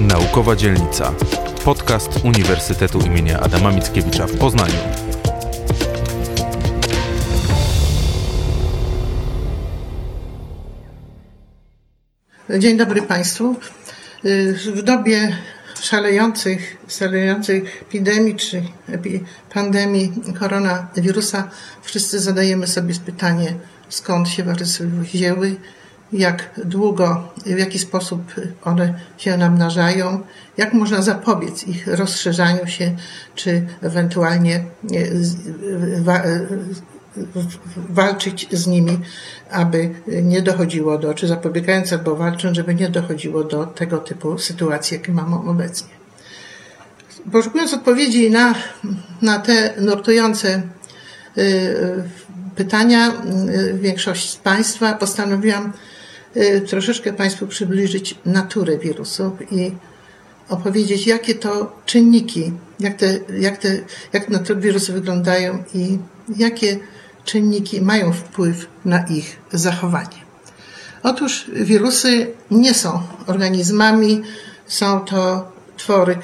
Naukowa Dzielnica. Podcast Uniwersytetu im. Adama Mickiewicza w Poznaniu. Dzień dobry Państwu. W dobie szalejących, szalejącej epidemii czy pandemii koronawirusa wszyscy zadajemy sobie pytanie, skąd się wirusy wzięły, jak długo, w jaki sposób one się namnażają, jak można zapobiec ich rozszerzaniu się, czy ewentualnie walczyć z nimi, aby nie dochodziło do, czy zapobiegając albo walcząc, żeby nie dochodziło do tego typu sytuacji, jakie mamy obecnie. Poszukując odpowiedzi na, na te nurtujące pytania, większość z Państwa postanowiłam troszeczkę Państwu przybliżyć naturę wirusów i opowiedzieć, jakie to czynniki, jak te, jak te, jak natury wirusy wyglądają i jakie czynniki mają wpływ na ich zachowanie. Otóż wirusy nie są organizmami, są to twory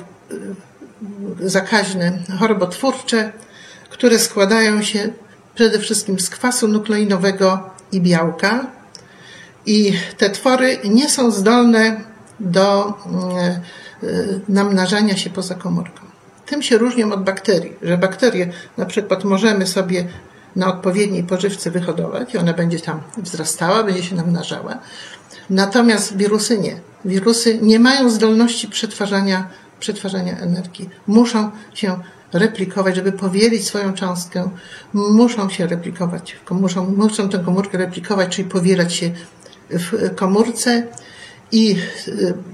zakaźne, chorobotwórcze, które składają się przede wszystkim z kwasu nukleinowego i białka. I te twory nie są zdolne do namnażania się poza komórką. Tym się różnią od bakterii, że bakterie na przykład możemy sobie na odpowiedniej pożywce wyhodować i ona będzie tam wzrastała, będzie się namnażała. Natomiast wirusy nie. Wirusy nie mają zdolności przetwarzania, przetwarzania energii. Muszą się replikować, żeby powielić swoją cząstkę, muszą się replikować, muszą, muszą tę komórkę replikować, czyli powielać się w komórce i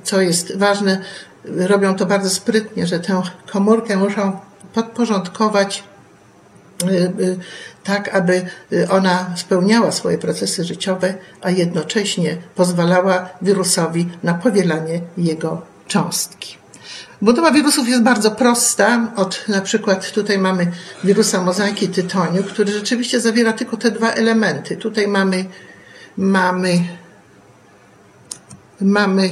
co jest ważne, robią to bardzo sprytnie, że tę komórkę muszą podporządkować tak, aby ona spełniała swoje procesy życiowe, a jednocześnie pozwalała wirusowi na powielanie jego cząstki. Budowa wirusów jest bardzo prosta. Od na przykład tutaj mamy wirusa mozaiki tytoniu, który rzeczywiście zawiera tylko te dwa elementy. Tutaj mamy, mamy, mamy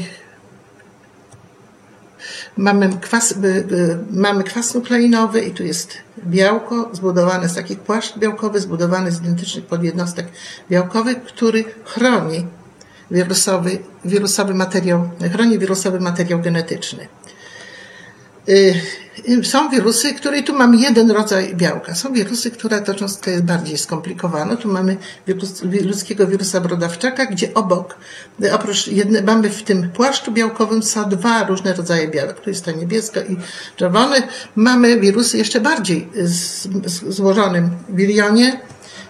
Mamy kwas, mamy kwas nukleinowy i tu jest białko zbudowane z takich płaszcz białkowy, zbudowany z identycznych podjednostek białkowych, który chroni wirusowy, wirusowy materiał, chroni wirusowy materiał genetyczny. Są wirusy, które tu mamy jeden rodzaj białka. Są wirusy, które ta cząstka jest bardziej skomplikowana. Tu mamy wirus, ludzkiego wirusa brodawczaka, gdzie obok, oprócz jedne, mamy w tym płaszczu białkowym są dwa różne rodzaje białek. Tu jest to niebiesko i czerwony. Mamy wirusy jeszcze bardziej złożonym wirionie,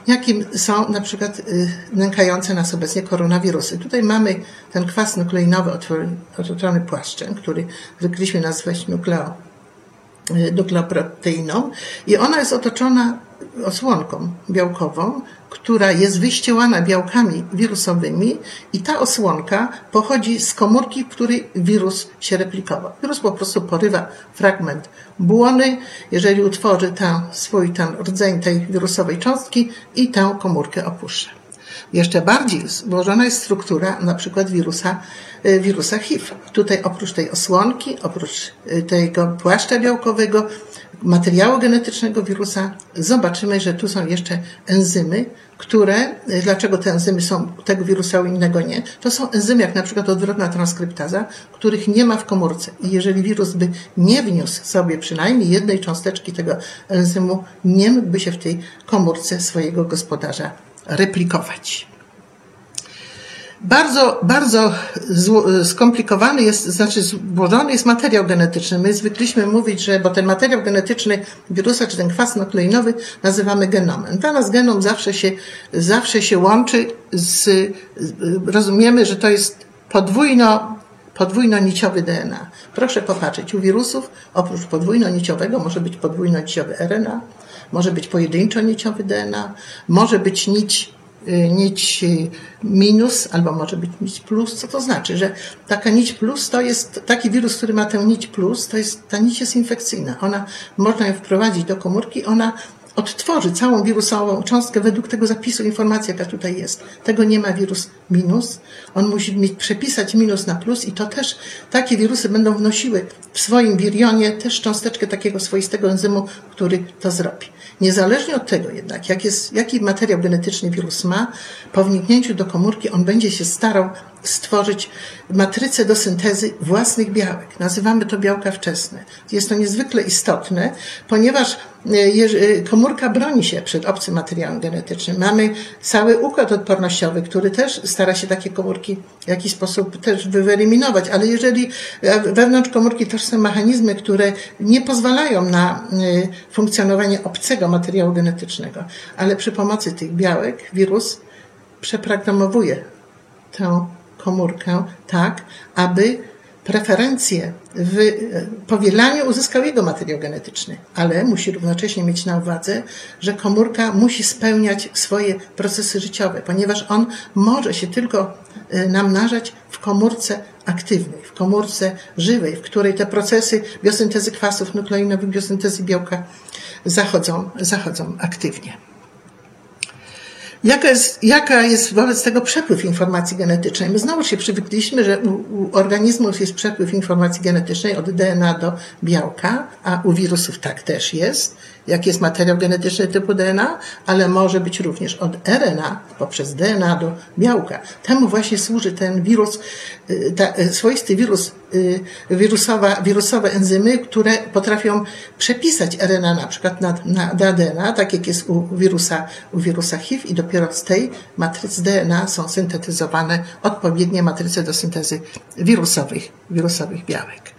jakim są na przykład nękające nas obecnie koronawirusy. Tutaj mamy ten kwas nukleinowy otoczony płaszczem, który zwykliśmy nazwać nukleo, nukleoproteiną i ona jest otoczona osłonką białkową, która jest wyścielana białkami wirusowymi i ta osłonka pochodzi z komórki, w której wirus się replikował. Wirus po prostu porywa fragment błony, jeżeli utworzy ten swój ten rdzeń tej wirusowej cząstki i tę komórkę opuszcza. Jeszcze bardziej złożona jest struktura na przykład wirusa, wirusa HIV. Tutaj oprócz tej osłonki, oprócz tego płaszcza białkowego, materiału genetycznego wirusa, zobaczymy, że tu są jeszcze enzymy, które, dlaczego te enzymy są tego wirusa, a innego nie? To są enzymy, jak na przykład odwrotna transkryptaza, których nie ma w komórce. I jeżeli wirus by nie wniósł sobie przynajmniej jednej cząsteczki tego enzymu, nie mógłby się w tej komórce swojego gospodarza replikować. Bardzo, bardzo skomplikowany jest, znaczy złożony jest materiał genetyczny. My zwykliśmy mówić, że, bo ten materiał genetyczny wirusa, czy ten kwas nukleinowy nazywamy genomem. Dla nas genom zawsze się, zawsze się łączy z, rozumiemy, że to jest podwójno, podwójno-niciowy DNA. Proszę popatrzeć, u wirusów oprócz podwójno-niciowego może być podwójno-niciowy RNA, może być pojedynczo-niciowy DNA, może być nić nić minus, albo może być nić plus. Co to znaczy? Że taka nić plus to jest taki wirus, który ma tę nić plus, to jest, ta nić jest infekcyjna. Ona, można ją wprowadzić do komórki, ona odtworzy całą wirusową cząstkę według tego zapisu informacji, jaka tutaj jest. Tego nie ma wirus minus, on musi mieć, przepisać minus na plus i to też takie wirusy będą wnosiły w swoim wirionie też cząsteczkę takiego swoistego enzymu, który to zrobi. Niezależnie od tego jednak, jak jest, jaki materiał genetyczny wirus ma, po wniknięciu do komórki on będzie się starał stworzyć matrycę do syntezy własnych białek. Nazywamy to białka wczesne. Jest to niezwykle istotne, ponieważ e, komórka broni się przed obcym materiałem genetycznym. Mamy cały układ odpornościowy, który też stara się takie komórki w jakiś sposób też wyeliminować, ale jeżeli e, wewnątrz komórki też są mechanizmy, które nie pozwalają na e, funkcjonowanie obcego materiału genetycznego, ale przy pomocy tych białek wirus przeprogramowuje tę komórkę tak, aby preferencje w powielaniu uzyskał jego materiał genetyczny, ale musi równocześnie mieć na uwadze, że komórka musi spełniać swoje procesy życiowe, ponieważ on może się tylko e, namnażać w komórce aktywnej, w komórce żywej, w której te procesy biosyntezy kwasów nukleinowych, biosyntezy białka zachodzą, zachodzą aktywnie. Jaka jest, jaka jest wobec tego przepływ informacji genetycznej? My znowu się przywykliśmy, że u, u organizmów jest przepływ informacji genetycznej od DNA do białka, a u wirusów tak też jest jak jest materiał genetyczny typu DNA, ale może być również od RNA poprzez DNA do białka. Temu właśnie służy ten wirus, y, ta, y, swoisty wirus, y, wirusowa, wirusowe enzymy, które potrafią przepisać RNA na przykład na, na, na DNA, tak jak jest u wirusa, u wirusa HIV i dopiero z tej matrycy DNA są syntetyzowane odpowiednie matryce do syntezy wirusowych, wirusowych białek.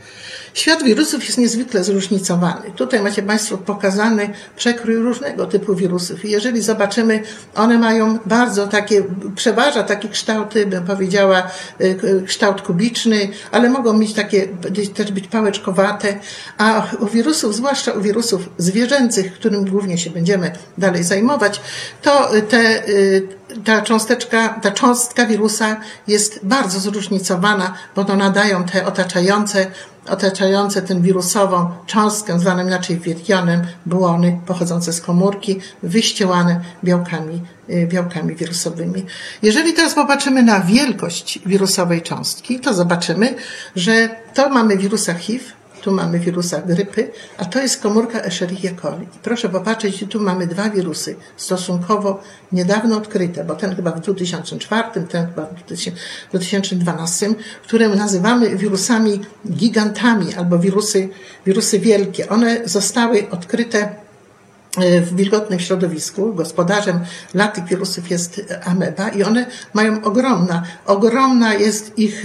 Świat wirusów jest niezwykle zróżnicowany. Tutaj macie Państwo pokazany przekrój różnego typu wirusów. Jeżeli zobaczymy, one mają bardzo takie, przeważa takie kształty, bym powiedziała, y, kształt kubiczny, ale mogą mieć takie, też być pałeczkowate. A u wirusów, zwłaszcza u wirusów zwierzęcych, którym głównie się będziemy dalej zajmować, to te y, ta cząsteczka, ta cząstka wirusa jest bardzo zróżnicowana, bo to nadają te otaczające, otaczające tę wirusową cząstkę, zwaną inaczej wiertionem, błony pochodzące z komórki, wyściełane białkami, y, białkami wirusowymi. Jeżeli teraz popatrzymy na wielkość wirusowej cząstki, to zobaczymy, że to mamy wirusa HIV, tu mamy wirusa grypy, a to jest komórka Escherichia coli. Proszę popatrzeć, tu mamy dwa wirusy stosunkowo niedawno odkryte, bo ten chyba w 2004, ten chyba w 2012, które nazywamy wirusami gigantami albo wirusy, wirusy wielkie. One zostały odkryte e, w wilgotnym środowisku. Gospodarzem dla tych wirusów jest ameba i one mają ogromna, ogromna jest ich,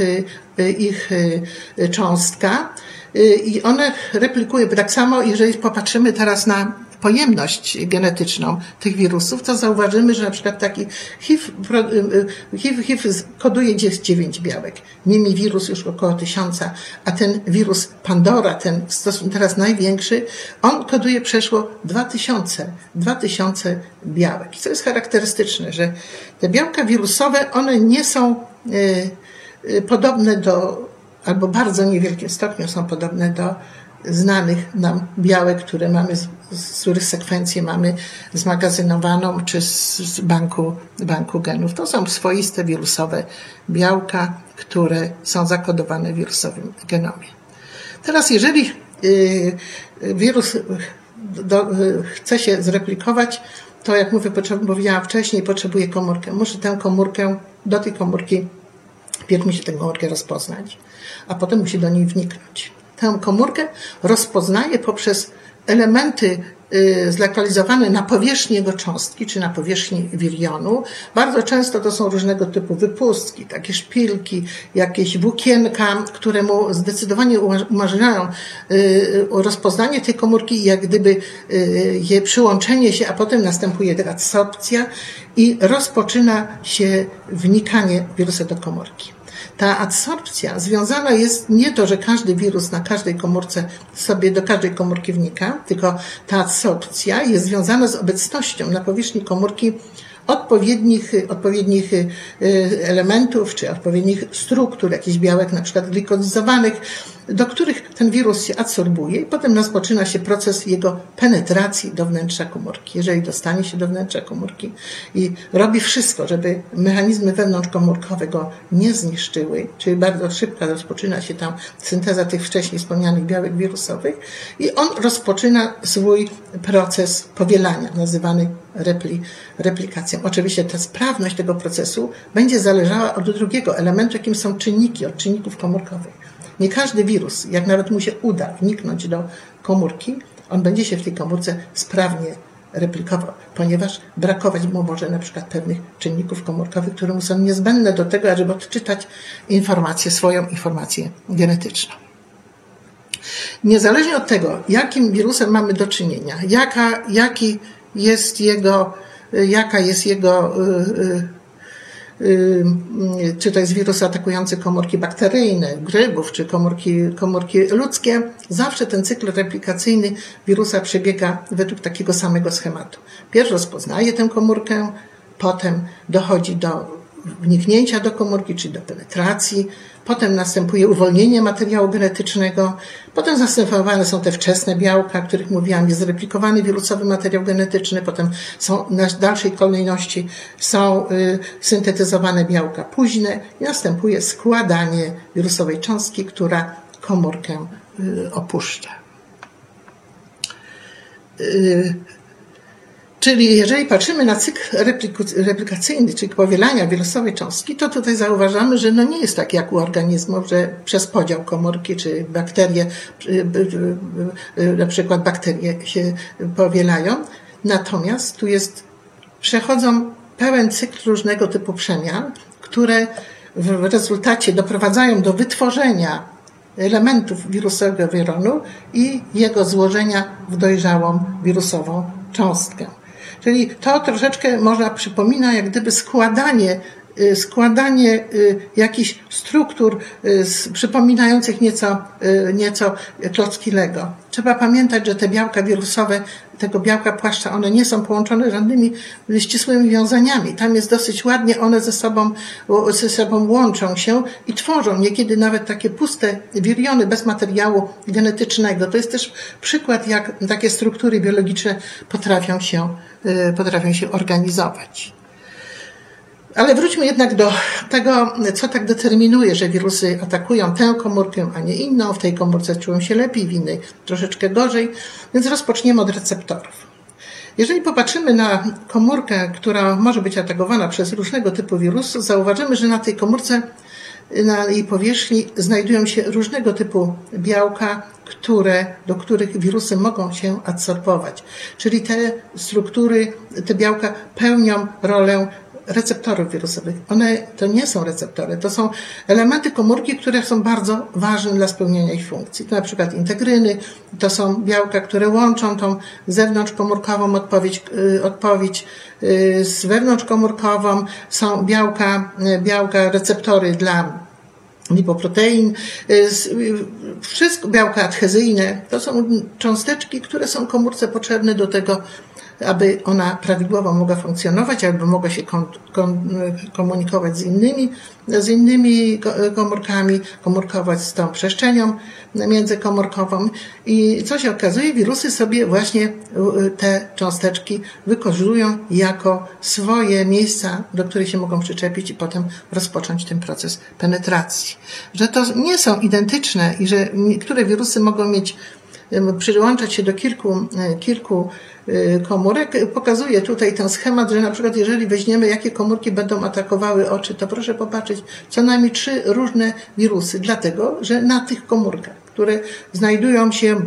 e, ich e, cząstka i one replikują. Tak samo, jeżeli popatrzymy teraz na pojemność genetyczną tych wirusów, to zauważymy, że na przykład taki HIV, y, y, HIV, HIV koduje 9 białek, mimi wirus już około tysiąca, a ten wirus Pandora, ten teraz największy, on koduje przeszło 2000, 2000 białek. I co jest charakterystyczne, że te białka wirusowe, one nie są podobne do albo bardzo niewielkim stopniu są podobne do znanych nam białek, które mamy, z których sekwencję mamy zmagazynowaną, czy z banku, banku genów. To są swoiste wirusowe białka, które są zakodowane w wirusowym genomie. Teraz, jeżeli y, wirus do, chce się zreplikować, to jak mówię, mówiłam wcześniej, potrzebuje komórkę. Muszę tę komórkę, do tej komórki, pierw musi tę komórkę rozpoznać a potem musi do niej wniknąć. Tę komórkę rozpoznaje poprzez elementy y, zlokalizowane na powierzchni jego cząstki, czy na powierzchni wirionu. Bardzo często to są różnego typu wypustki, takie szpilki, jakieś włókienka, które mu zdecydowanie umożliwiają y, rozpoznanie tej komórki jak gdyby y, jej przyłączenie się, a potem następuje adsorpcja i rozpoczyna się wnikanie wirusa do komórki. Ta adsorpcja związana jest nie to, że każdy wirus na każdej komórce sobie do każdej komórki wnika, tylko ta adsorpcja jest związana z obecnością na powierzchni komórki odpowiednich, odpowiednich y, elementów, czy odpowiednich struktur, jakichś białek, na przykład glikodyzowanych, do których ten wirus się adsorbuje i potem rozpoczyna się proces jego penetracji do wnętrza komórki. Jeżeli dostanie się do wnętrza komórki i robi wszystko, żeby mechanizmy wewnątrzkomórkowe go nie zniszczyły, czyli bardzo szybko rozpoczyna się tam synteza tych wcześniej wspomnianych białek wirusowych i on rozpoczyna swój proces powielania, nazywany repli, replikacją. Oczywiście ta sprawność tego procesu będzie zależała od drugiego elementu, jakim są czynniki, od czynników komórkowych. Nie każdy wirus, jak nawet mu się uda wniknąć do komórki, on będzie się w tej komórce sprawnie replikował, ponieważ brakować mu może na przykład pewnych czynników komórkowych, które mu są niezbędne do tego, ażeby odczytać informację, swoją informację genetyczną. Niezależnie od tego, jakim wirusem mamy do czynienia, jaka, jaki jest jego, jaka jest jego yy, czy to jest wirus atakujący komórki bakteryjne, grybów, czy komórki, komórki ludzkie, zawsze ten cykl replikacyjny wirusa przebiega według takiego samego schematu. Pierwszy rozpoznaje tę komórkę, potem dochodzi do wniknięcia do komórki, czyli do penetracji, potem następuje uwolnienie materiału genetycznego, potem zastępowane są te wczesne białka, o których mówiłam, jest zreplikowany wirusowy materiał genetyczny, potem są na dalszej kolejności są y, syntetyzowane białka późne i następuje składanie wirusowej cząstki, która komórkę y, opuszcza. Y, Czyli jeżeli patrzymy na cykl replikacyjny, czyli powielania wirusowej cząstki, to tutaj zauważamy, że no nie jest tak jak u organizmów, że przez podział komórki czy bakterie, na przykład bakterie się powielają. Natomiast tu jest, przechodzą pełen cykl różnego typu przemian, które w rezultacie doprowadzają do wytworzenia elementów wirusowego wironu i jego złożenia w dojrzałą wirusową cząstkę. Czyli to troszeczkę można przypomina jak gdyby składanie składanie y, jakichś struktur y, przypominających nieco, nieco klocki Lego. Trzeba pamiętać, że te białka wirusowe, tego białka płaszcza, one nie są połączone żadnymi ścisłymi wiązaniami. Tam jest dosyć ładnie, one ze sobą, ze sobą łączą się i tworzą niekiedy nawet takie puste wiriony bez materiału genetycznego. To jest też przykład, jak takie struktury biologiczne potrafią się, potrafią się organizować. Ale wróćmy jednak do tego, co tak determinuje, że wirusy atakują tę komórkę, a nie inną. W tej komórce czują się lepiej, w innej troszeczkę gorzej. Więc rozpoczniemy od receptorów. Jeżeli popatrzymy na komórkę, która może być atakowana przez różnego typu wirusy, zauważymy, że na tej komórce, na jej powierzchni znajdują się różnego typu białka, które, do których wirusy mogą się adsorbować. Czyli te struktury, te białka pełnią rolę receptorów wirusowych. One to nie są receptory, to są elementy komórki, które są bardzo ważne dla spełnienia ich funkcji. To na przykład integryny, to są białka, które łączą tą zewnątrzkomórkową odpowiedź, y, odpowiedź y, z wewnątrzkomórkową, są białka, y, białka receptory dla lipoprotein, wszystko białka adhezyjne, to są cząsteczki, które są komórce potrzebne do tego, aby ona prawidłowo mogła funkcjonować, aby mogła się komunikować z innymi, z innymi komórkami, komórkować z tą przestrzenią międzykomórkową. I co się okazuje, wirusy sobie właśnie te cząsteczki wykorzystują jako swoje miejsca, do których się mogą przyczepić i potem rozpocząć ten proces penetracji. Że to nie są identyczne i że niektóre wirusy mogą mieć przyłączać się do kilku, kilku Y, komórek. Pokazuję tutaj ten schemat, że na przykład jeżeli weźmiemy, jakie komórki będą atakowały oczy, to proszę popatrzeć, co najmniej trzy różne wirusy, dlatego, że na tych komórkach, które znajdują się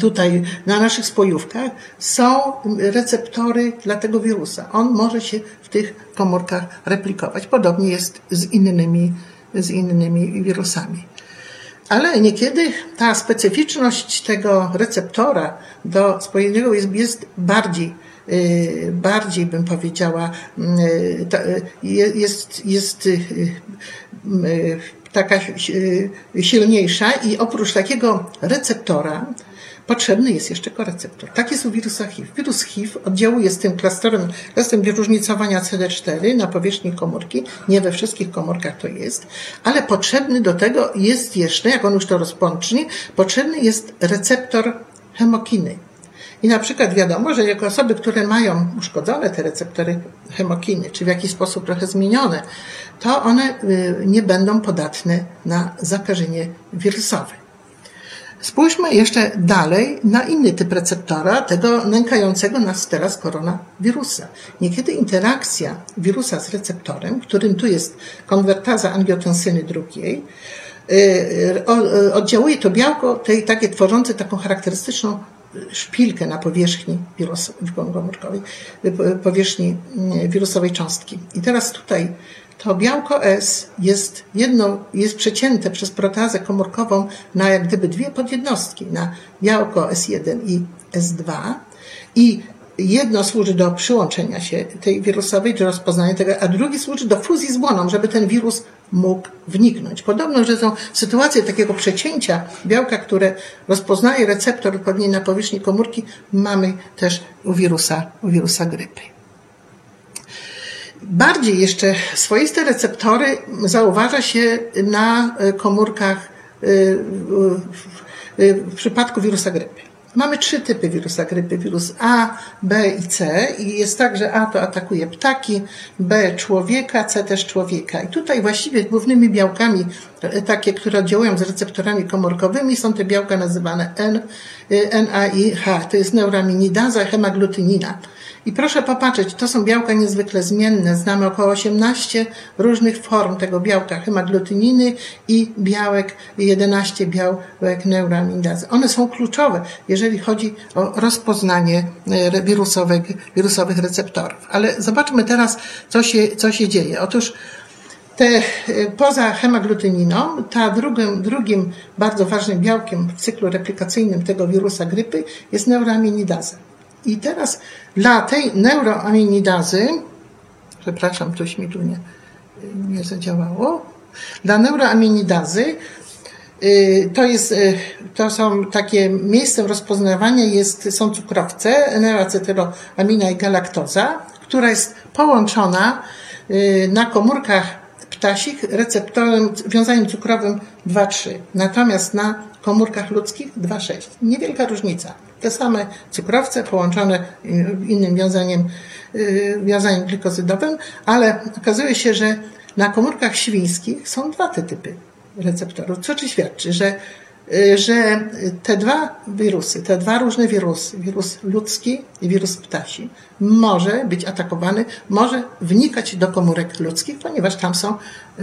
tutaj na naszych spojówkach są receptory dla tego wirusa. On może się w tych komórkach replikować. Podobnie jest z innymi, z innymi wirusami. Ale niekiedy ta specyficzność tego receptora do spojenia jest, jest bardziej, y, bardziej bym powiedziała, y, jest, jest y, taka silniejsza i oprócz takiego receptora potrzebny jest jeszcze koreceptor. Tak jest u wirusa HIV. Wirus HIV oddziałuje z tym klastrem, klastrem różnicowania CD4 na powierzchni komórki. Nie we wszystkich komórkach to jest, ale potrzebny do tego jest jeszcze, jak on już to rozpocznie, potrzebny jest receptor hemokiny. I na przykład wiadomo, że jako osoby, które mają uszkodzone te receptory hemokiny, czy w jakiś sposób trochę zmienione, to one y, nie będą podatne na zakażenie wirusowe. Spójrzmy jeszcze dalej na inny typ receptora, tego nękającego nas teraz koronawirusa. Niekiedy interakcja wirusa z receptorem, którym tu jest konwertaza angiotensyny drugiej, y, y, oddziałuje to białko, tej, takie tworzące taką charakterystyczną szpilkę na powierzchni komórkowej, powierzchni wirusowej cząstki. I teraz tutaj to białko S jest jedno, jest przecięte przez protazę komórkową na jak gdyby dwie podjednostki, na białko S1 i S2 i jedno służy do przyłączenia się tej wirusowej, czy rozpoznania tego, a drugi służy do fuzji z błoną, żeby ten wirus mógł wniknąć. Podobno, że są sytuacje takiego przecięcia białka, które rozpoznaje receptor odpowiedni na powierzchni komórki, mamy też u wirusa, u wirusa grypy. Bardziej jeszcze swoiste receptory zauważa się na komórkach y, w przypadku wirusa grypy. Mamy trzy typy wirusa grypy. Wirus A, B i C. I jest tak, że A to atakuje ptaki, B człowieka, C też człowieka. I tutaj właściwie głównymi białkami, e, takie, które oddziałują z receptorami komórkowymi, są te białka nazywane N, e, NA i H. To jest neuraminidaza, hemaglutynina. I proszę popatrzeć, to są białka niezwykle zmienne. Znamy około 18 różnych form tego białka hemaglutyniny i białek 11 białek neuraminazy. One są kluczowe, jeżeli chodzi o rozpoznanie e, wirusowych, wirusowych receptorów. Ale zobaczmy teraz, co się, co się dzieje. Otóż te, e, poza hemaglutyniną, ta drugim, drugim bardzo ważnym białkiem w cyklu replikacyjnym tego wirusa grypy jest neuraminidaza. I teraz dla tej neuroaminidazy, przepraszam, coś mi tu nie, nie zadziałało, dla neuroaminidazy y, to, jest, y, to są takie miejscem rozpoznawania jest, są cukrowce, N-acetyloamina i galaktoza, która jest połączona y, na komórkach ptasich receptorem, wiązaniem cukrowym 2,3. Natomiast na komórkach ludzkich 2,6. Niewielka różnica. Te same cukrowce połączone innym wiązaniem, y, wiązaniem glikozydowym, ale okazuje się, że na komórkach świńskich są dwa te typy receptorów, co czy świadczy, że, y, że te dwa wirusy, te dwa różne wirusy, wirus ludzki i wirus ptasi, może być atakowany, może wnikać do komórek ludzkich, ponieważ tam są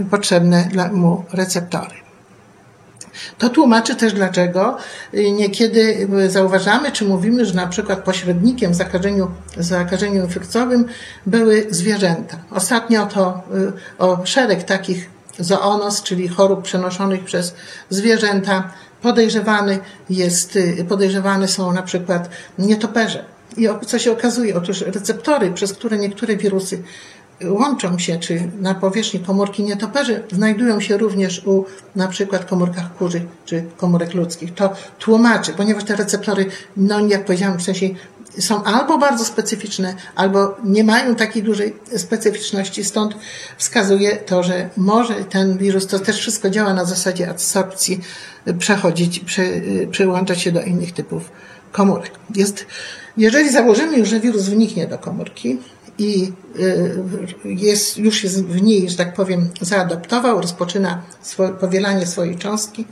potrzebne mu receptory. To tłumaczy też, dlaczego y, niekiedy zauważamy, czy mówimy, że na przykład pośrednikiem w zakażeniu, zakażeniu były zwierzęta. Ostatnio to y, o szereg takich zoonos, czyli chorób przenoszonych przez zwierzęta, podejrzewany jest, y, podejrzewane są na przykład nietoperze. I co się okazuje? Otóż receptory, przez które niektóre wirusy łączą się, czy na powierzchni komórki nietoperzy znajdują się również u na przykład komórkach kurzy czy komórek ludzkich. To tłumaczy, ponieważ te receptory, no jak powiedziałam wcześniej, są albo bardzo specyficzne, albo nie mają takiej dużej specyficzności, stąd wskazuje to, że może ten wirus, to też wszystko działa na zasadzie absorpcji, przechodzić, przy, przyłączać się do innych typów komórek. Jest, jeżeli założymy już, że wirus wniknie do komórki, i y, jest, już jest w niej, że tak powiem, zaadoptował, rozpoczyna powielanie swojej cząstki,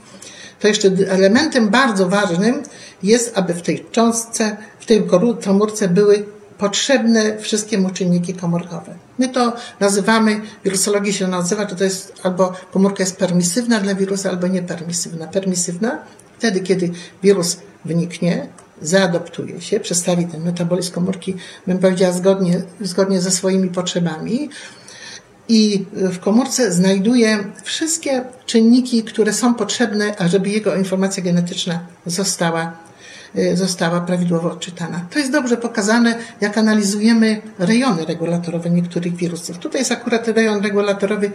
to jeszcze elementem bardzo ważnym jest, aby w tej cząstce, w tej komórce były potrzebne wszystkie czynniki komórkowe. My to nazywamy, wirusologii się nazywa, że to jest albo komórka jest permisywna dla wirusa, albo niepermisywna. Permisywna wtedy, kiedy wirus wniknie, zaadoptuje się, przestawi ten metabolizm komórki, bym powiedziała, zgodnie, zgodnie ze swoimi potrzebami i w komórce znajduje wszystkie czynniki, które są potrzebne, ażeby jego informacja genetyczna została została prawidłowo odczytana. To jest dobrze pokazane, jak analizujemy rejony regulatorowe niektórych wirusów. Tutaj jest akurat rejon regulatorowy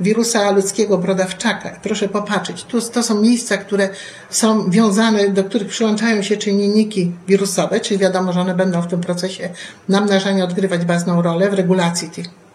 wirusa ludzkiego brodawczaka. Proszę popatrzeć, tu to są miejsca, które są wiązane, do których przyłączają się czynniki wirusowe, czyli wiadomo, że one będą w tym procesie namnażania odgrywać ważną rolę w regulacji tych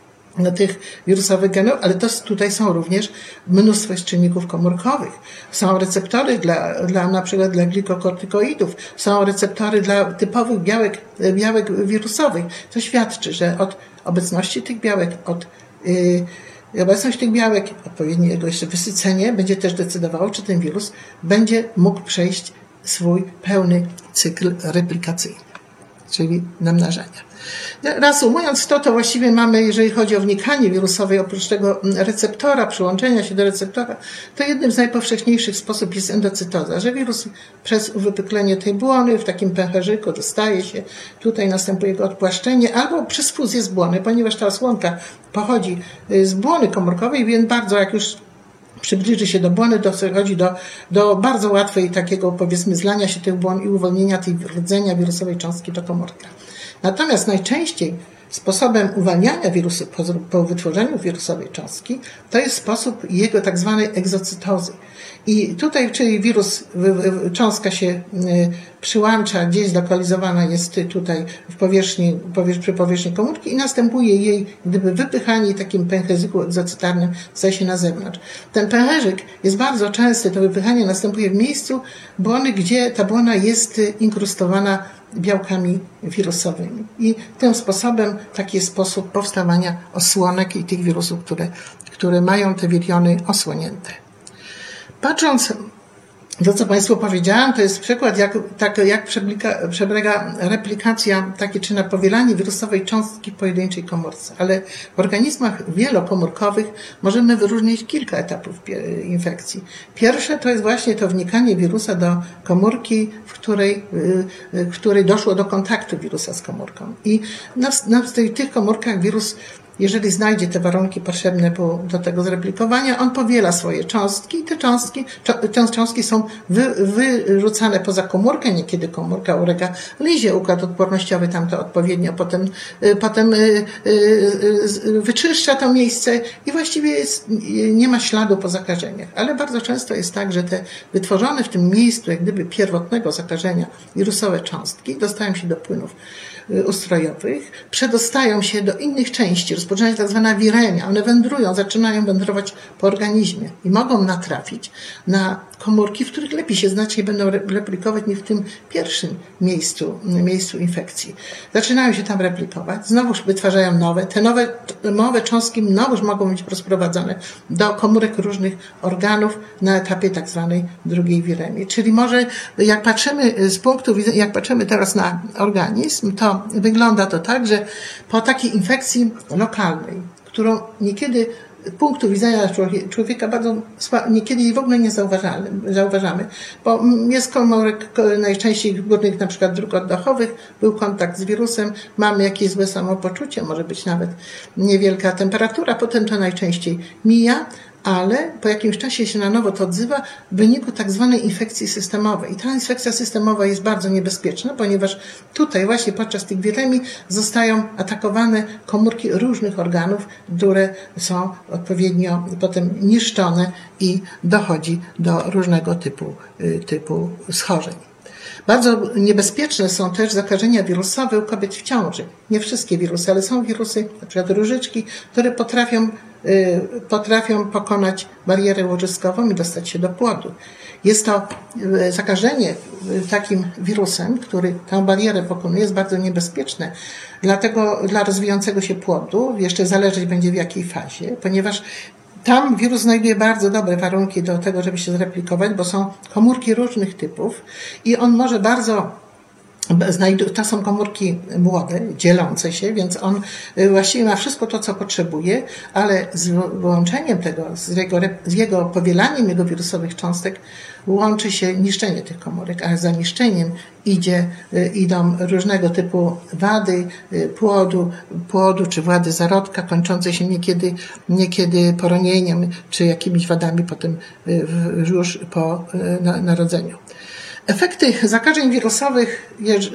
tych wirusowych genów, ale to tutaj są również mnóstwo czynników komórkowych. Są receptory dla, dla na przykład dla glikokortykoidów, są receptory dla typowych białek, białek wirusowych, co świadczy, że od obecności tych białek, od yy, obecność tych białek, odpowiednie jego jeszcze wysycenie będzie też decydowało, czy ten wirus będzie mógł przejść swój pełny cykl replikacyjny, czyli namnażania. Reasumując to, to właściwie mamy, jeżeli chodzi o wnikanie wirusowe, oprócz tego receptora, przyłączenia się do receptora, to jednym z najpowszechniejszych sposobów jest endocytoza, że wirus przez uwypuklenie tej błony w takim pęcherzyku dostaje się, tutaj następuje jego odpłaszczenie, albo przez fuzję z błony, ponieważ ta osłonka pochodzi y, z błony komórkowej, więc bardzo, jak już przybliży się do błony, dochodzi do, do bardzo łatwej takiego, powiedzmy, zlania się tych błon i uwolnienia tej rdzenia wirusowej cząstki do komórka. Natomiast najczęściej sposobem uwalniania wirusu po, po wytworzeniu wirusowej cząstki to jest sposób jego tak zwanej egzocytozy. I tutaj, czyli wirus, cząstka się y, przyłącza, gdzieś zlokalizowana jest tutaj w powierzchni, przy powierzchni komórki i następuje jej gdyby wypychanie takim pęcherzyku egzocytarnym staje się na zewnątrz. Ten pęcherzyk jest bardzo częsty, to wypychanie następuje w miejscu błony, gdzie ta błona jest inkrustowana białkami wirusowymi. I tym sposobem taki jest sposób powstawania osłonek i tych wirusów, które, które mają te wiriony osłonięte. Patrząc to, co Państwu powiedziałam, to jest przykład, jak, tak, jak przebiega replikacja, takie czy napowielanie wirusowej cząstki w pojedynczej komórce. Ale w organizmach wielokomórkowych możemy wyróżnić kilka etapów infekcji. Pierwsze to jest właśnie to wnikanie wirusa do komórki, w której, w której doszło do kontaktu wirusa z komórką. I na, na tych komórkach wirus jeżeli znajdzie te warunki potrzebne do tego zreplikowania, on powiela swoje cząstki i te cząstki, te cząstki są wy, wyrzucane poza komórkę, niekiedy komórka ulega lizie, układ odpornościowy tam to odpowiednio potem, y, potem y, y, wyczyszcza to miejsce i właściwie jest, nie ma śladu po zakażeniach. Ale bardzo często jest tak, że te wytworzone w tym miejscu, jak gdyby pierwotnego zakażenia wirusowe cząstki dostają się do płynów ustrojowych, przedostają się do innych części, rozpoczyna się tak zwana wirenia. One wędrują, zaczynają wędrować po organizmie i mogą natrafić na komórki, w których lepiej się znacznie będą replikować niż w tym pierwszym miejscu, miejscu infekcji. Zaczynają się tam replikować, znowuż wytwarzają nowe. Te nowe, nowe cząstki znowuż mogą być rozprowadzone do komórek różnych organów na etapie tak zwanej drugiej wiremii. Czyli może jak patrzymy z punktu widzenia, jak patrzymy teraz na organizm, to wygląda to tak, że po takiej infekcji lokalnej, którą niekiedy punktu widzenia człowieka bardzo niekiedy jej w ogóle nie zauważamy, zauważamy bo jest komórek najczęściej górnych na przykład dróg oddechowych, był kontakt z wirusem, mamy jakieś złe samopoczucie, może być nawet niewielka temperatura, potem to najczęściej mija, ale po jakimś czasie się na nowo to odzywa w wyniku tak zwanej infekcji systemowej. I ta infekcja systemowa jest bardzo niebezpieczna, ponieważ tutaj właśnie podczas tych wiremii zostają atakowane komórki różnych organów, które są odpowiednio potem niszczone i dochodzi do różnego typu, y, typu schorzeń. Bardzo niebezpieczne są też zakażenia wirusowe u kobiet w ciąży. Nie wszystkie wirusy, ale są wirusy, np. różyczki, które potrafią, potrafią pokonać barierę łożyskową i dostać się do płodu. Jest to y, zakażenie y, takim wirusem, który tę barierę pokonuje, jest bardzo niebezpieczne. Dlatego dla rozwijającego się płodu jeszcze zależeć będzie w jakiej fazie, ponieważ tam wirus znajduje bardzo dobre warunki do tego, żeby się zreplikować, bo są komórki różnych typów i on może bardzo to są komórki młode, dzielące się, więc on y, właściwie ma wszystko to, co potrzebuje, ale z wyłączeniem tego, z jego, z jego powielaniem jego wirusowych cząstek łączy się niszczenie tych komórek, a za niszczeniem idzie, y, idą różnego typu wady y, płodu, płodu czy wady zarodka, kończące się niekiedy, niekiedy poronieniem, czy jakimiś wadami potem już po narodzeniu. Efekty zakażeń wirusowych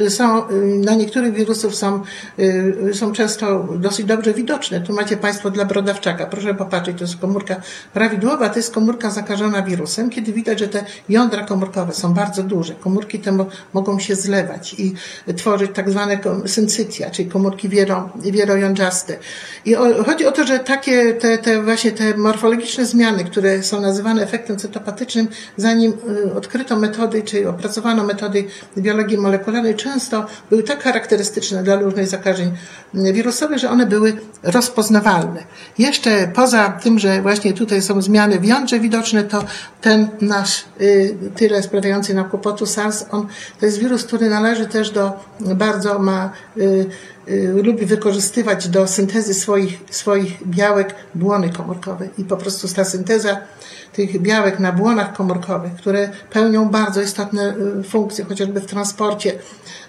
są, na niektórych wirusów są, y, są często dosyć dobrze widoczne. Tu macie Państwo dla brodawczaka. Proszę popatrzeć, to jest komórka prawidłowa, to jest komórka zakażona wirusem, kiedy widać, że te jądra komórkowe są bardzo duże. Komórki te mogą się zlewać i tworzyć tak zwane syncytia, czyli komórki wiero. I o, chodzi o to, że takie te, te właśnie te morfologiczne zmiany, które są nazywane efektem cytopatycznym, zanim y, odkryto metody, czy opracowano metody biologii molekularnej, często były tak charakterystyczne dla różnych zakażeń wirusowych, że one były rozpoznawalne. Jeszcze poza tym, że właśnie tutaj są zmiany w jądrze widoczne, to ten nasz y, tyle sprawiający nam kłopotu SARS, on to jest wirus, który należy też do bardzo ma y, lubi wykorzystywać do syntezy swoich, swoich białek błony komórkowe. I po prostu ta synteza tych białek na błonach komórkowych, które pełnią bardzo istotne y, funkcje, chociażby w transporcie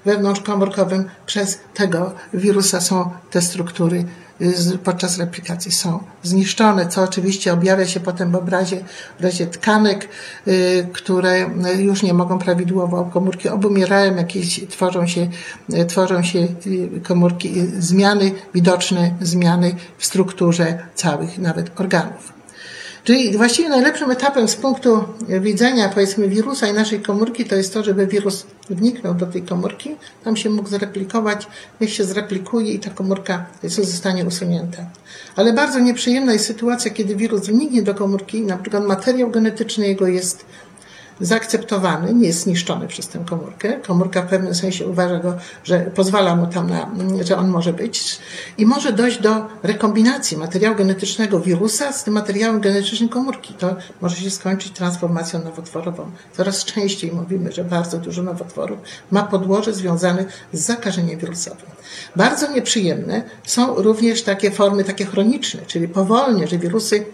wewnątrzkomórkowym, przez tego wirusa są te struktury y, podczas replikacji są zniszczone, co oczywiście objawia się potem w obrazie, w obrazie tkanek, y, które już nie mogą prawidłowo, komórki obumierają, jakieś tworzą się, tworzą się komórki, zmiany, widoczne zmiany w strukturze całych nawet organów. Czyli właściwie najlepszym etapem z punktu widzenia, powiedzmy, wirusa i naszej komórki to jest to, żeby wirus wniknął do tej komórki, tam się mógł zreplikować, niech się zreplikuje i ta komórka zostanie usunięta. Ale bardzo nieprzyjemna jest sytuacja, kiedy wirus wniknie do komórki, na przykład materiał genetyczny jego jest zaakceptowany, nie jest zniszczony przez tę komórkę. Komórka w pewnym sensie uważa go, że pozwala mu tam na, że on może być i może dojść do rekombinacji materiału genetycznego wirusa z tym materiałem genetycznym komórki. To może się skończyć transformacją nowotworową. Coraz częściej mówimy, że bardzo dużo nowotworów ma podłoże związane z zakażeniem wirusowym. Bardzo nieprzyjemne są również takie formy, takie chroniczne, czyli powolnie, że wirusy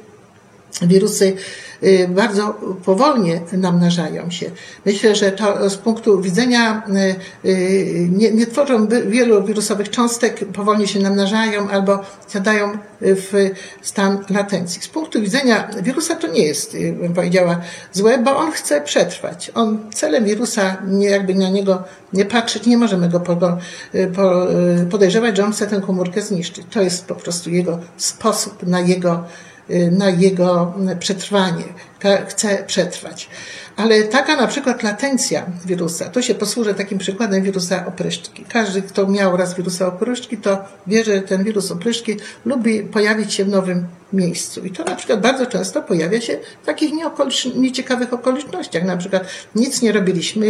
wirusy y, bardzo powolnie namnażają się. Myślę, że to z punktu widzenia y, y, nie, nie tworzą wielu wirusowych cząstek, powolnie się namnażają albo zadają w stan latencji. Z punktu widzenia wirusa to nie jest, bym powiedziała, złe, bo on chce przetrwać. On celem wirusa, nie jakby na niego nie patrzeć, nie możemy go podejrzewać, że on chce tę komórkę zniszczyć. To jest po prostu jego sposób na jego na jego przetrwanie, chce przetrwać. Ale taka na przykład latencja wirusa, to się posłużę takim przykładem wirusa opryszczki. Każdy, kto miał raz wirusa opryszczki, to wie, że ten wirus opryszczki lubi pojawić się w nowym miejscu. I to na przykład bardzo często pojawia się w takich nieciekawych okolicznościach. Na przykład nic nie robiliśmy,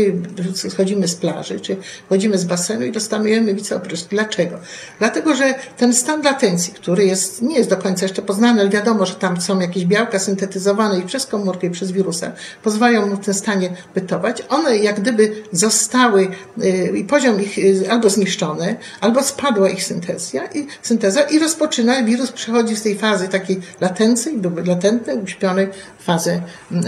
schodzimy z plaży, czy chodzimy z basenu i dostajemy wiceopryszki. Dlaczego? Dlatego, że ten stan latencji, który jest, nie jest do końca jeszcze poznany, ale wiadomo, że tam są jakieś białka syntetyzowane i przez komórkę, przez wirusa, pozwalają mu w tym stanie bytować. One jak gdyby zostały y, i poziom ich y, albo zniszczony, albo spadła ich syntezja i, synteza i rozpoczyna, wirus przechodzi z tej fazy takiej latencji, latentnej, uśpionej fazę,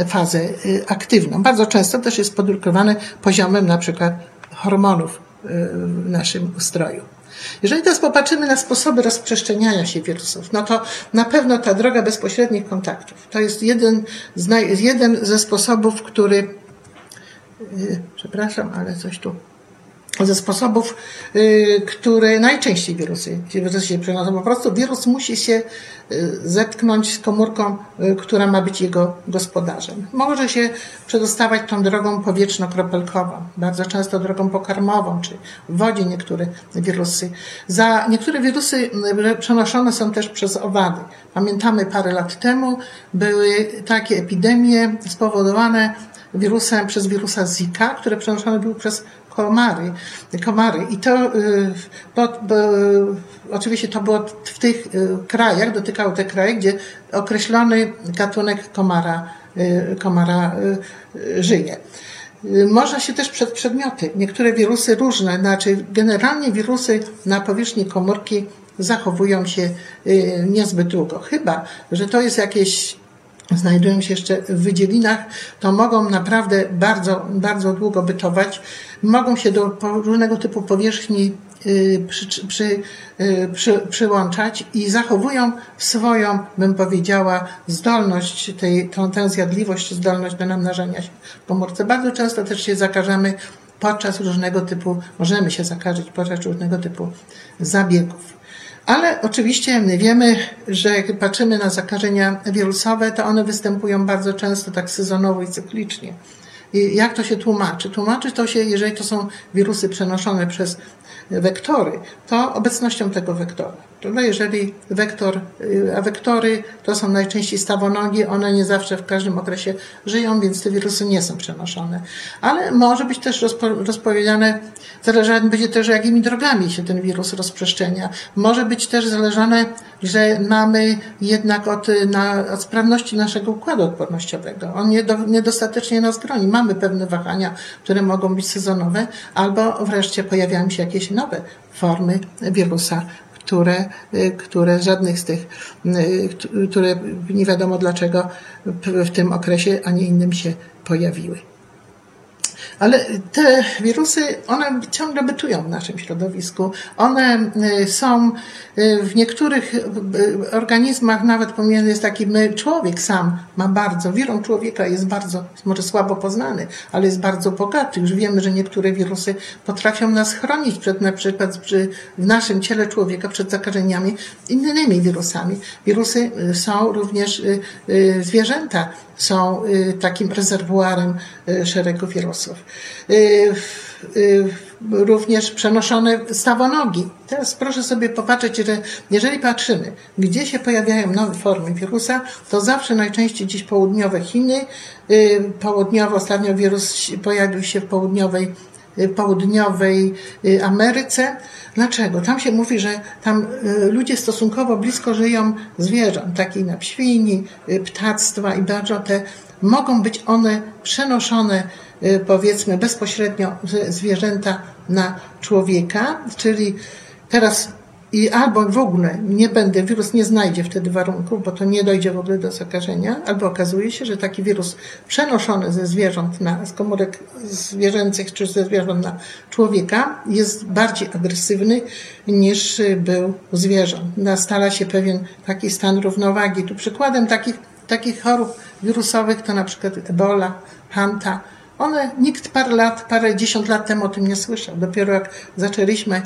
fazę y, aktywną. Bardzo często też jest podrukowane poziomem na przykład hormonów w naszym ustroju. Jeżeli teraz popatrzymy na sposoby rozprzestrzeniania się wirusów, no to na pewno ta droga bezpośrednich kontaktów. To jest jeden, z, jeden ze sposobów, który, yy, przepraszam, ale coś tu ze sposobów, y, które najczęściej wirusy, wirusy się przenoszą. Po prostu wirus musi się y, zetknąć z komórką, y, która ma być jego gospodarzem. Może się przedostawać tą drogą powietrzno-kropelkową, bardzo często drogą pokarmową, czy w wodzie niektóre wirusy. Za niektóre wirusy przenoszone są też przez owady. Pamiętamy parę lat temu były takie epidemie spowodowane wirusem przez wirusa Zika, które przenoszone były przez komary. komary. I to, y, bo, bo, oczywiście to było w tych y, krajach, dotykało te kraje, gdzie określony gatunek komara, y, komara żyje. Można się też przed przedmioty. Niektóre wirusy różne, znaczy generalnie wirusy na powierzchni komórki zachowują się niezbyt długo. Chyba, że to jest jakieś znajdują się jeszcze w wydzielinach, to mogą naprawdę bardzo, bardzo długo bytować. Mogą się do różnego typu powierzchni y, przy, przy, y, przy, przyłączać i zachowują swoją, bym powiedziała, zdolność, tej, tą, tę zjadliwość, zdolność do namnażania się w komórce. Bardzo często też się zakażemy podczas różnego typu, możemy się zakażyć podczas różnego typu zabiegów. Ale oczywiście my wiemy, że jak patrzymy na zakażenia wirusowe, to one występują bardzo często tak sezonowo i cyklicznie. I jak to się tłumaczy? Tłumaczy to się, jeżeli to są wirusy przenoszone przez wektory, to obecnością tego wektora. Prawda? Jeżeli wektor, y, a wektory to są najczęściej stawonogi, one nie zawsze w każdym okresie żyją, więc te wirusy nie są przenoszone. Ale może być też rozpo, rozpowiedziane, zależane będzie też jakimi drogami się ten wirus rozprzestrzenia. Może być też zależane, że mamy jednak od, na, od sprawności naszego układu odpornościowego. On nie do, niedostatecznie nas chroni. Mamy pewne wahania, które mogą być sezonowe, albo wreszcie pojawiają się jakieś nowe formy wirusa, które, y, które żadnych z tych, y, które nie wiadomo dlaczego w tym okresie, ani innym się pojawiły. Ale te wirusy, one ciągle bytują w naszym środowisku. One y, są y, w niektórych y, organizmach, nawet pomiędzy jest taki, my, człowiek sam ma bardzo, wirom człowieka jest bardzo, może słabo poznany, ale jest bardzo bogaty. Już wiemy, że niektóre wirusy potrafią nas chronić przed na przykład przy, w naszym ciele człowieka przed zakażeniami innymi wirusami. Wirusy są również zwierzęta są takim rezerwuarem szeregu wirusów. Y, również przenoszone stawonogi. Teraz proszę sobie popatrzeć, że jeżeli patrzymy, gdzie się pojawiają nowe formy wirusa, to zawsze najczęściej gdzieś południowe Chiny, południowo ostatnio wirus pojawił się w południowej południowej Ameryce. Dlaczego? Tam się mówi, że tam ludzie stosunkowo blisko żyją zwierząt, takich na świni, ptactwa i bardzo te mogą być one przenoszone powiedzmy bezpośrednio ze zwierzęta na człowieka, czyli teraz i albo w ogóle nie będę, wirus nie znajdzie wtedy warunków, bo to nie dojdzie w ogóle do zakażenia, albo okazuje się, że taki wirus przenoszony ze zwierząt na, z komórek zwierzęcych czy ze zwierząt na człowieka jest bardziej agresywny niż był u zwierząt. Nastala się pewien taki stan równowagi. Tu przykładem takich, takich chorób wirusowych to na przykład Ebola, Hanta. One, nikt parę lat, parę dziesiąt lat temu o tym nie słyszał. Dopiero jak zaczęliśmy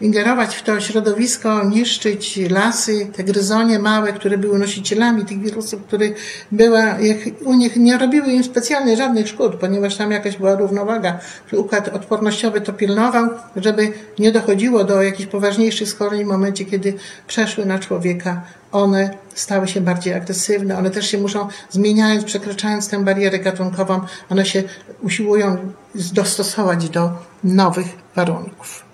ingerować w to środowisko, niszczyć lasy, te gryzonie małe, które były nosicielami tych wirusów, które była, u nich nie robiły im specjalnie żadnych szkód, ponieważ tam jakaś była równowaga. Układ odpornościowy to pilnował, żeby nie dochodziło do jakichś poważniejszych schorzeń w momencie, kiedy przeszły na człowieka. One stały się bardziej agresywne, one też się muszą, zmieniając, przekraczając tę barierę gatunkową, one się usiłują dostosować do nowych warunków.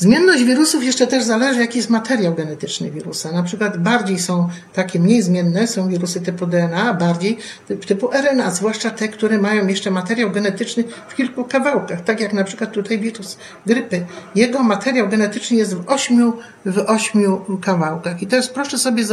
Zmienność wirusów jeszcze też zależy, jaki jest materiał genetyczny wirusa. Na przykład bardziej są takie mniej zmienne, są wirusy typu DNA, bardziej typu RNA, zwłaszcza te, które mają jeszcze materiał genetyczny w kilku kawałkach, tak jak na przykład tutaj wirus grypy. Jego materiał genetyczny jest w ośmiu, w ośmiu kawałkach. I teraz proszę sobie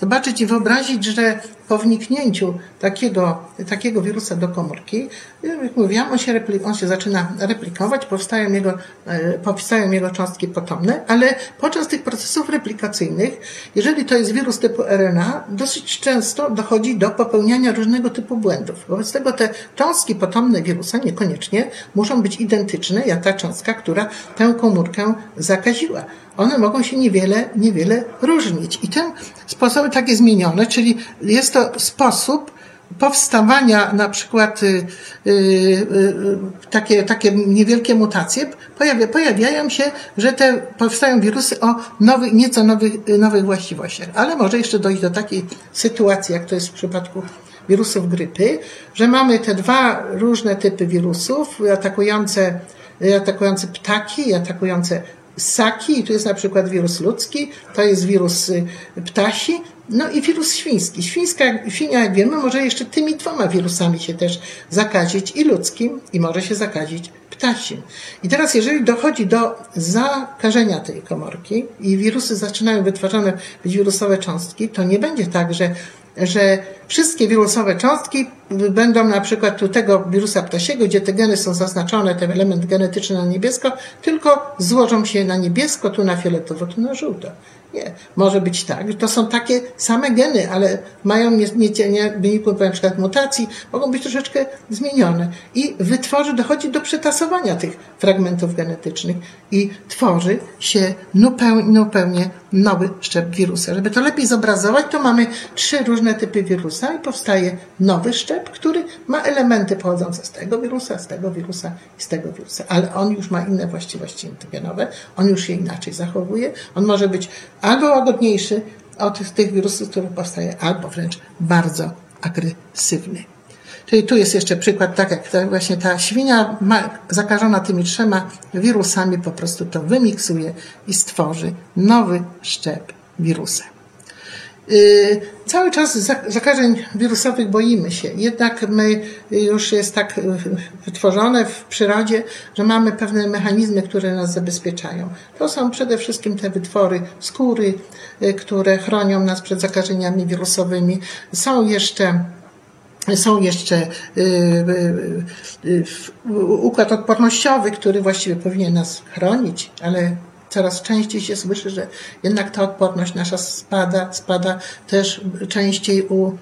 zobaczyć i wyobrazić, że po wniknięciu takiego, takiego wirusa do komórki, jak mówiłam, on się, on się zaczyna replikować, powstają jego, e, powstają jego cząstki potomne, ale podczas tych procesów replikacyjnych, jeżeli to jest wirus typu RNA, dosyć często dochodzi do popełniania różnego typu błędów. Wobec tego te cząstki potomne wirusa niekoniecznie muszą być identyczne jak ta cząstka, która tę komórkę zakaziła one mogą się niewiele, niewiele różnić. I te sposoby takie zmienione, czyli jest to sposób powstawania na przykład y, y, y, takie, takie niewielkie mutacje pojawia, pojawiają się, że te powstają wirusy o nowych, nieco nowych, nowych właściwościach. Ale może jeszcze dojść do takiej sytuacji, jak to jest w przypadku wirusów grypy, że mamy te dwa różne typy wirusów atakujące, atakujące ptaki i atakujące ssaki, i tu jest na przykład wirus ludzki, to jest wirus y, ptasi, no i wirus świński. Świńska, świnia, jak wiemy, może jeszcze tymi dwoma wirusami się też zakazić, i ludzkim, i może się zakazić ptasim. I teraz, jeżeli dochodzi do zakażenia tej komorki i wirusy zaczynają wytwarzane być wirusowe cząstki, to nie będzie tak, że, że wszystkie wirusowe cząstki będą na przykład u tego wirusa ptasiego, gdzie te geny są zaznaczone, ten element genetyczny na niebiesko, tylko złożą się na niebiesko, tu na fioletowo, tu na żółto. Nie. Może być tak, że to są takie same geny, ale mają nie, w wyniku na przykład mutacji, mogą być troszeczkę zmienione. I wytworzy, dochodzi do przetasowania tych fragmentów genetycznych i tworzy się zupełnie nowy szczep wirusa. Żeby to lepiej zobrazować, to mamy trzy różne typy wirusa i powstaje nowy szczep, który ma elementy pochodzące z tego wirusa, z tego wirusa i z tego wirusa. Ale on już ma inne właściwości antygenowe, on już je inaczej zachowuje. On może być albo łagodniejszy od tych wirusów, które powstaje, albo wręcz bardzo agresywny. Czyli tu jest jeszcze przykład, tak jak właśnie ta świnia ma, zakażona tymi trzema wirusami po prostu to wymiksuje i stworzy nowy szczep wirusa. Yy, cały czas zakażeń wirusowych boimy się, jednak my już jest tak yy, wytworzone w przyrodzie, że mamy pewne mechanizmy, które nas zabezpieczają. To są przede wszystkim te wytwory skóry, yy, które chronią nas przed zakażeniami wirusowymi. Są jeszcze są jeszcze układ odpornościowy, który właściwie powinien nas chronić, ale coraz częściej się słyszy, że jednak ta odporność nasza spada, spada też częściej u,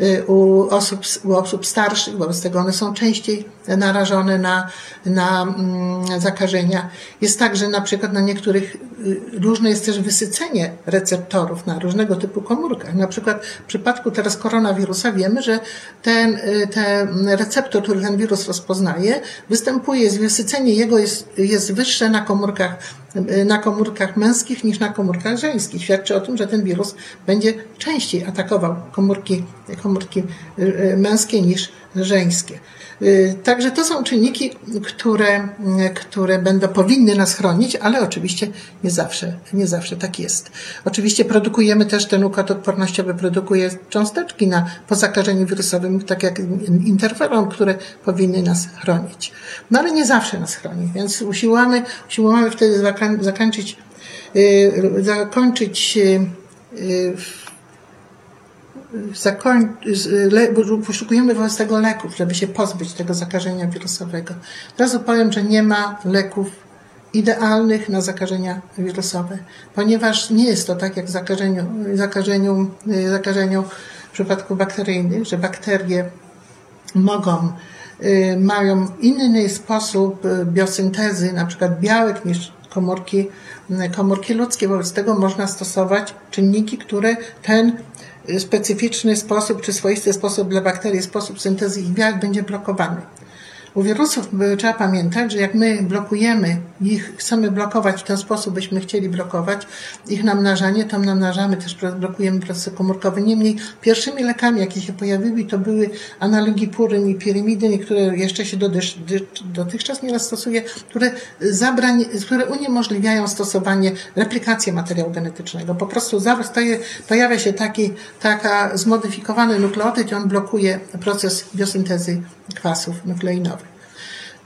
y, u, osób, u osób starszych, wobec tego one są częściej narażone na, na mm, zakażenia. Jest tak, że na przykład na niektórych y, różne jest też wysycenie receptorów na różnego typu komórkach. Na przykład w przypadku teraz koronawirusa wiemy, że ten, y, ten receptor, który ten wirus rozpoznaje, występuje, wysycenie jego jest, jest wyższe na komórkach y, na komórkach męskich niż na komórkach żeńskich. Świadczy o tym, że ten wirus będzie częściej atakował komórki, komórki męskie niż żeńskie. Y, także to są czynniki, które, które będą, powinny nas chronić, ale oczywiście nie zawsze, nie zawsze tak jest. Oczywiście produkujemy też ten układ odpornościowy, produkuje cząsteczki na, po zakażeniu wirusowym, tak jak interferon, które powinny nas chronić. No ale nie zawsze nas chroni, więc usiłujemy, usiłujemy wtedy zakończyć, y, zakończyć y, poszukujemy tego leków, żeby się pozbyć tego zakażenia wirusowego. Od razu powiem, że nie ma leków idealnych na zakażenia wirusowe, ponieważ nie jest to tak jak w zakażeniu, zakażeniu, zakażeniu w przypadku bakteryjnych, że bakterie mogą, y, mają inny sposób y, biosyntezy, na przykład białek niż komórki, komórki ludzkie. Wobec tego można stosować czynniki, które ten specyficzny sposób, czy swoisty sposób dla bakterii, sposób syntezy ich białek będzie blokowany. U wirusów trzeba pamiętać, że jak my blokujemy ich, chcemy blokować w ten sposób, byśmy chcieli blokować ich namnażanie, to namnażamy też, blokujemy proces komórkowy. Niemniej pierwszymi lekami, jakie się pojawiły, to były analogi puryn i pirimidyn, które jeszcze się dotychczas nie stosuje, które, zabrań, które uniemożliwiają stosowanie, replikację materiału genetycznego. Po prostu pojawia się taki, taka zmodyfikowany nukleotyd on blokuje proces biosyntezy kwasów nukleinowych.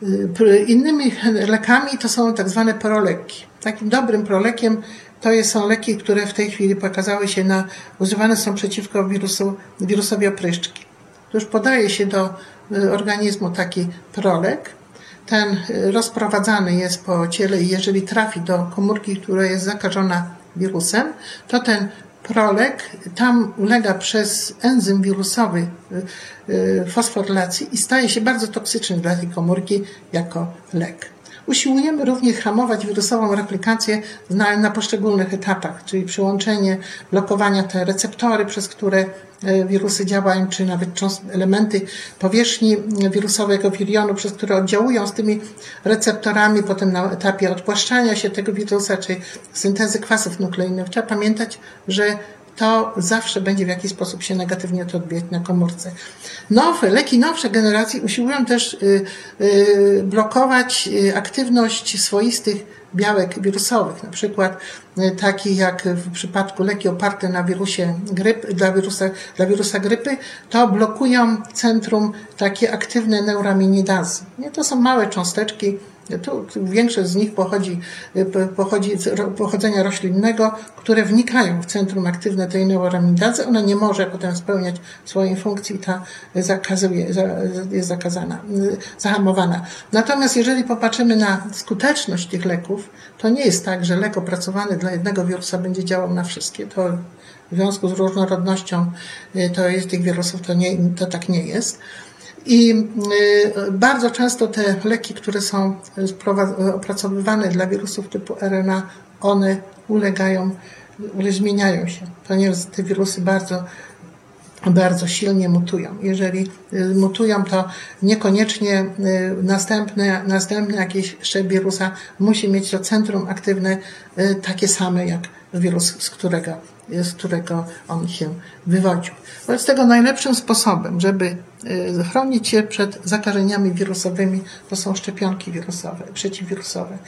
Y, innymi lekami to są tak zwane proleki. Takim dobrym prolekiem to są leki, które w tej chwili pokazały się na, używane są przeciwko wirusu, wirusowi opryszczki. Już podaje się do y, organizmu taki prolek. Ten y, rozprowadzany jest po ciele i jeżeli trafi do komórki, która jest zakażona wirusem, to ten prolek tam ulega przez enzym wirusowy y, y, fosforylacji i staje się bardzo toksyczny dla tej komórki jako lek. Usiłujemy również hamować wirusową replikację na, na poszczególnych etapach, czyli przyłączenie, blokowania te receptory, przez które e, wirusy działają, czy nawet elementy powierzchni wirusowego wirionu, przez które oddziałują z tymi receptorami, potem na etapie odpłaszczania się tego wirusa, czy syntezy kwasów nukleinowych. Trzeba pamiętać, że to zawsze będzie w jakiś sposób się negatywnie to odbijać na komórce. Nowe, leki nowsze generacji usiłują też y, y, blokować y, aktywność swoistych białek wirusowych, na przykład taki jak w przypadku leki oparte na wirusie grypy, dla wirusa, dla wirusa grypy, to blokują centrum takie aktywne neuraminidazy. Nie? To są małe cząsteczki Tu większość z nich pochodzi, pochodzi z pochodzenia roślinnego, które wnikają w centrum aktywne tej neuramidazy. Ona nie może potem spełniać swojej funkcji i ta zakazuje, jest zakazana, zahamowana. Natomiast jeżeli popatrzymy na skuteczność tych leków, to nie jest tak, że lek opracowany dla jednego wirusa będzie działał na wszystkie. To w związku z różnorodnością to jest tych wirusów, to, nie, to tak nie jest. I y, bardzo często te leki, które są opracowywane dla wirusów typu RNA, one ulegają, zmieniają się, ponieważ te wirusy bardzo bardzo silnie mutują. Jeżeli y, mutują, to niekoniecznie y, następny, następny jakiś szczep wirusa musi mieć to centrum aktywne takie same jak wirus, z którego z którego on się wywodził. Wobec tego najlepszym sposobem, żeby y, chronić się przed zakażeniami wirusowymi, to są szczepionki wirusowe, przeciwwirusowe.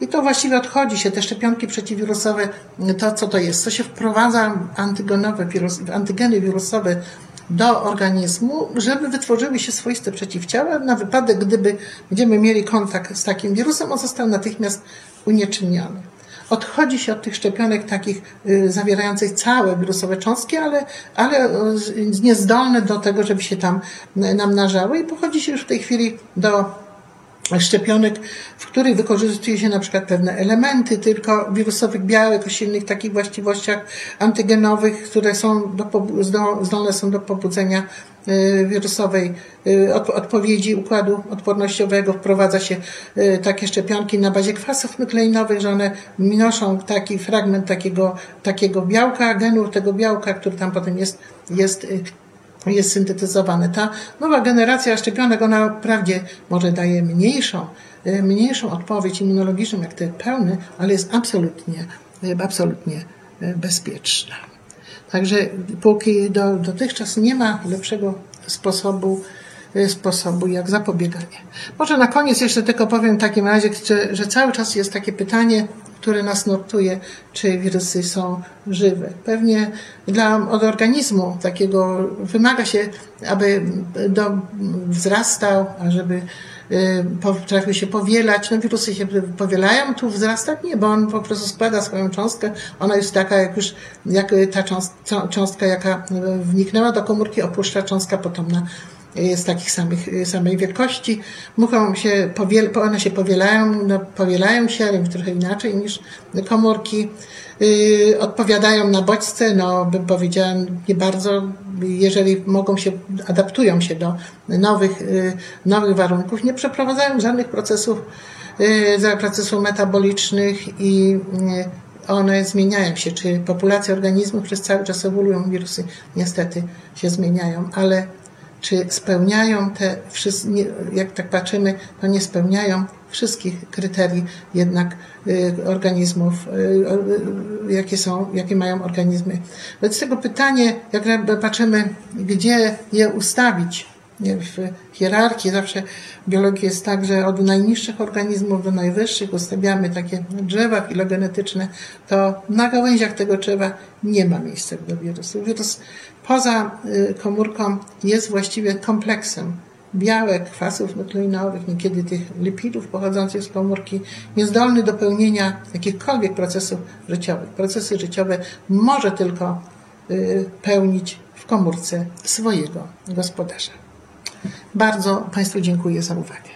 I to właściwie odchodzi się, te szczepionki przeciwwirusowe, to co to jest? Co się wprowadza antygenowe wirus, antygeny wirusowe do organizmu, żeby wytworzyły się swoiste przeciwciała na wypadek, gdyby będziemy mieli kontakt z takim wirusem, on został natychmiast unieczynniony odchodzi się od tych szczepionek takich y, zawierających całe wirusowe cząstki, ale, ale y, niezdolne do tego, żeby się tam y, namnażały i pochodzi się już w tej chwili do szczepionek, w których wykorzystuje się na przykład pewne elementy tylko wirusowych białek o silnych takich właściwościach antygenowych, które są do, zdolne są do pobudzenia y, wirusowej y, odpowiedzi układu odpornościowego. Wprowadza się y, takie szczepionki na bazie kwasów nukleinowych, że one noszą taki fragment takiego, takiego białka, genu tego białka, który tam potem jest, jest jest syntetyzowane. Ta nowa generacja szczepionek, ona wprawdzie może daje mniejszą, e, mniejszą odpowiedź immunologiczną jak te pełne, ale jest absolutnie, e, absolutnie e, bezpieczna. Także póki do, dotychczas nie ma lepszego sposobu, sposobu jak zapobieganie. Może na koniec jeszcze tylko powiem w takim razie, że, że cały czas jest takie pytanie, które nas nurtuje, czy wirusy są żywe. Pewnie dla, od organizmu takiego wymaga się, aby do, wzrastał, ażeby y, potrafił się powielać. No wirusy się powielają, tu wzrastać nie, bo on po prostu składa swoją cząstkę. Ona jest taka, jak już jak ta cząstka, jaka wniknęła do komórki, opuszcza cząstka potomna jest takich samych, samej wielkości. Muchą się, powiel, one się powielają, no, powielają się, ale trochę inaczej niż komórki. Yy, odpowiadają na bodźce, no bym powiedziała nie bardzo, jeżeli mogą się, adaptują się do nowych, yy, nowych warunków, nie przeprowadzają żadnych procesów, yy, procesów metabolicznych i one zmieniają się. Czy populacja organizmów przez cały czas ewoluują, wirusy niestety się zmieniają, ale czy spełniają te wszystkie, jak tak patrzymy, to nie spełniają wszystkich kryterii jednak y, organizmów, y, jakie są, jakie mają organizmy. Wobec tego pytanie, jak patrzymy, gdzie je ustawić, w hierarchii zawsze w biologii jest tak, że od najniższych organizmów do najwyższych ustawiamy takie drzewa filogenetyczne, to na gałęziach tego drzewa nie ma miejsca do wirusu. Wirus poza y, komórką jest właściwie kompleksem białek, kwasów nukleinowych, niekiedy tych lipidów pochodzących z komórki, niezdolny do pełnienia jakichkolwiek procesów życiowych. Procesy życiowe może tylko y, pełnić w komórce swojego gospodarza. Bardzo Państwu dziękuję za uwagę.